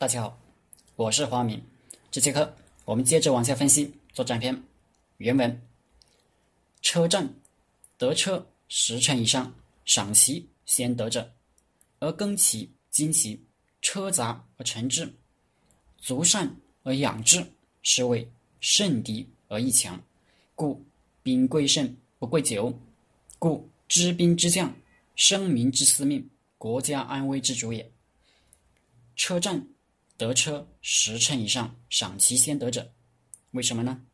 大家好，我是华明。这节课我们接着往下分析作战篇原文：车战得车十乘以上，赏其先得者，而耕其精其车杂而成之，足善而养之，是谓胜敌而易强。故兵贵胜不贵久，故知兵之将，生民之司命，国家安危之主也。车战。得车十乘以上，赏其先得者，为什么呢？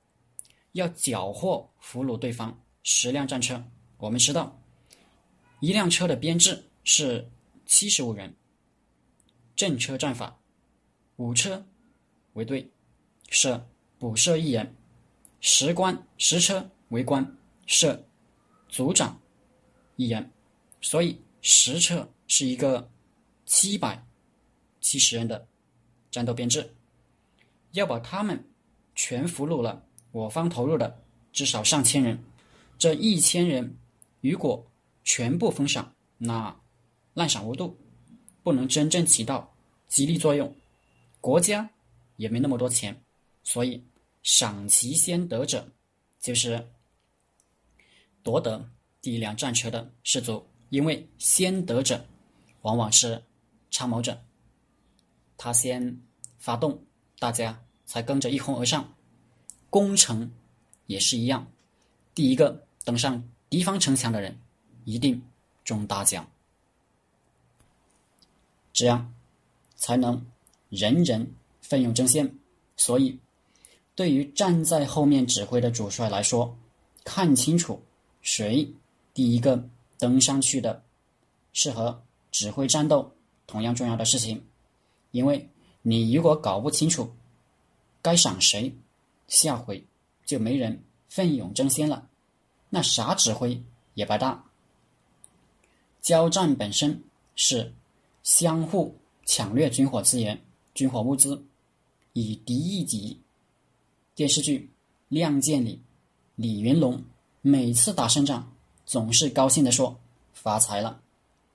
要缴获俘虏对方十辆战车。我们知道，一辆车的编制是七十五人。正车战法，五车为队，设补射一人，十官十车为官，设组长一人，所以十车是一个七百七十人的。战斗编制，要把他们全俘虏了。我方投入的至少上千人，这一千人如果全部封赏，那滥赏无度，不能真正起到激励作用。国家也没那么多钱，所以赏其先得者，就是夺得第一辆战车的士卒。因为先得者往往是参谋者，他先。发动，大家才跟着一哄而上。攻城也是一样，第一个登上敌方城墙的人一定中大奖，这样才能人人奋勇争先。所以，对于站在后面指挥的主帅来说，看清楚谁第一个登上去的，是和指挥战斗同样重要的事情，因为。你如果搞不清楚该赏谁，下回就没人奋勇争先了，那啥指挥也白搭。交战本身是相互抢掠军火资源、军火物资，以敌易己。电视剧《亮剑》里，李云龙每次打胜仗总是高兴地说：“发财了。”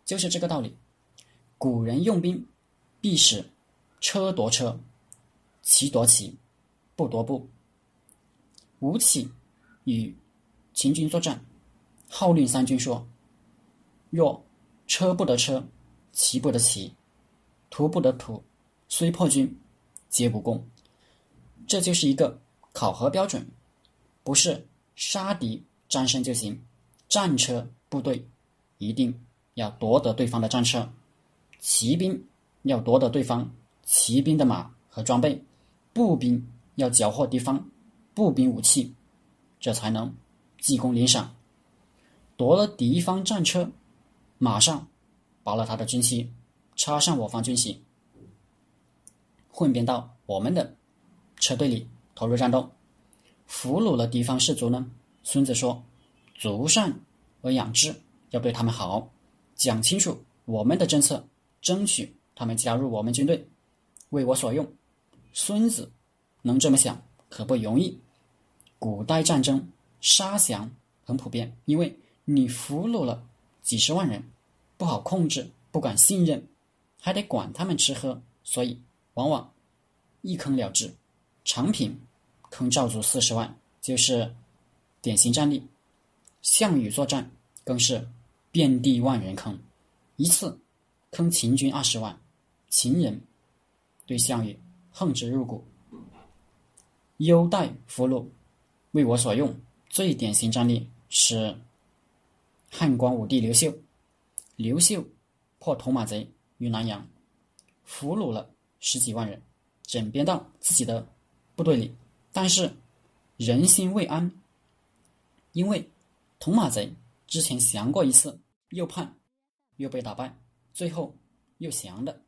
就是这个道理。古人用兵必使。车夺车，骑夺骑，步夺步。吴起与秦军作战，号令三军说：“若车不得车，骑不得骑，徒不得徒，虽破军，皆不攻。”这就是一个考核标准，不是杀敌战胜就行。战车部队一定要夺得对方的战车，骑兵要夺得对方。骑兵的马和装备，步兵要缴获敌方步兵武器，这才能记功领赏。夺了敌方战车，马上拔了他的军旗，插上我方军旗，混编到我们的车队里投入战斗。俘虏了敌方士卒呢？孙子说：“足善而养之，要对他们好，讲清楚我们的政策，争取他们加入我们军队。”为我所用，孙子能这么想可不容易。古代战争杀降很普遍，因为你俘虏了几十万人，不好控制，不敢信任，还得管他们吃喝，所以往往一坑了之。长平坑赵族四十万，就是典型战例。项羽作战更是遍地万人坑，一次坑秦军二十万，秦人。对项羽恨之入骨，优待俘虏，为我所用。最典型战例是汉光武帝刘秀。刘秀破铜马贼于南阳，俘虏了十几万人，整编到自己的部队里。但是人心未安，因为铜马贼之前降过一次，又叛，又被打败，最后又降的，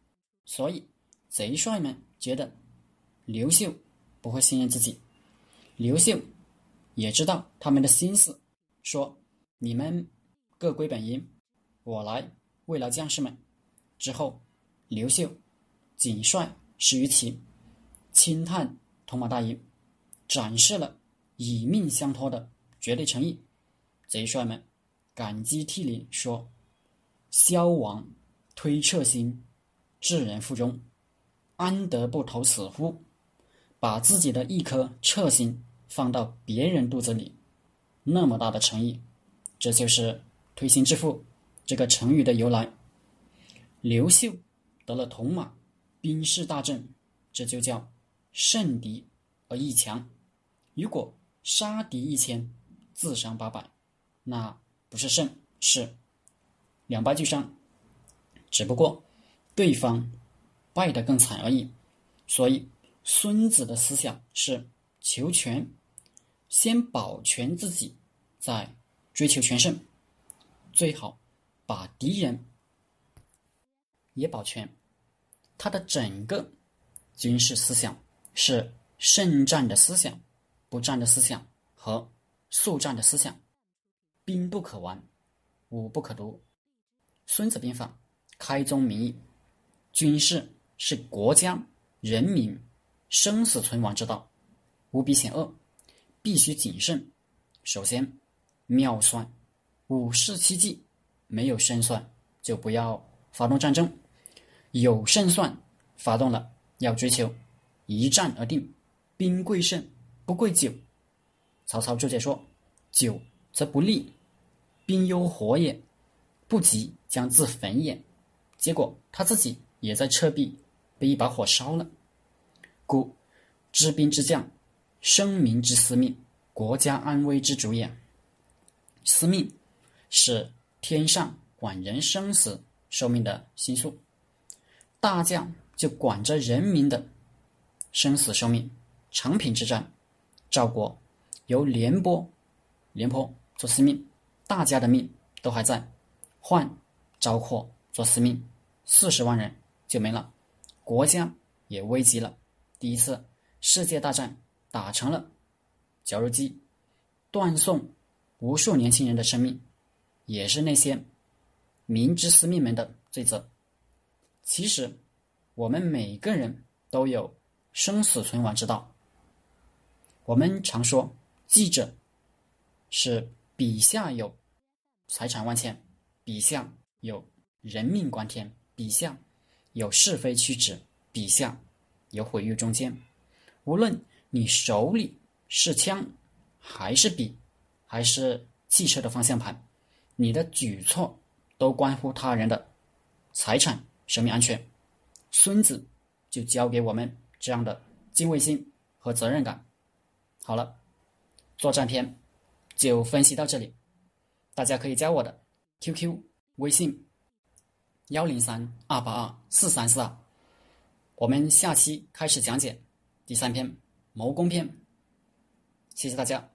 所以。贼帅们觉得刘秀不会信任自己，刘秀也知道他们的心思，说：“你们各归本营，我来慰劳将士们。”之后，刘秀仅率十余骑，轻探铜马大营，展示了以命相托的绝对诚意。贼帅们感激涕零，说：“萧王推撤心，至人腹中。”安得不投死乎？把自己的一颗彻心放到别人肚子里，那么大的诚意，这就是推心置腹这个成语的由来。刘秀得了铜马，兵势大振，这就叫胜敌而易强。如果杀敌一千，自伤八百，那不是胜，是两败俱伤。只不过对方败得更惨而已。所以，孙子的思想是求全，先保全自己，再追求全胜。最好把敌人也保全。他的整个军事思想是胜战的思想，不战的思想和速战的思想。兵不可玩，武不可夺。孙子兵法。开宗明义，军事是国家人民生死存亡之道，无比险恶，必须谨慎。首先，妙算，五事七计，没有胜算就不要发动战争；有胜算，发动了要追求一战而定。兵贵胜，不贵久。曹操注解说：“久则不利，兵忧火也，不急将自焚也。”结果他自己也在撤避被一把火烧了。故知兵之将，生民之司命，国家安危之主也。司命是天上管人生死寿命的星宿，大将就管着人民的生死寿命。长平之战，赵国由廉颇、廉颇做司命，大家的命都还在，换赵括做司命。四十万人就没了，国家也危急了。第一次世界大战打成了绞肉机，断送无数年轻人的生命，也是那些明知司命们的罪责。其实，我们每个人都有生死存亡之道。我们常说，记者是笔下有财产万千，笔下有人命关天。笔下有是非曲直，笔下有毁誉中间。无论你手里是枪，还是笔，还是汽车的方向盘，你的举措都关乎他人的财产、生命安全。孙子就教给我们这样的敬畏心和责任感。好了，作战篇就分析到这里，大家可以加我的 QQ 微信。幺零三二八二四三四二，我们下期开始讲解第三篇谋攻篇。谢谢大家。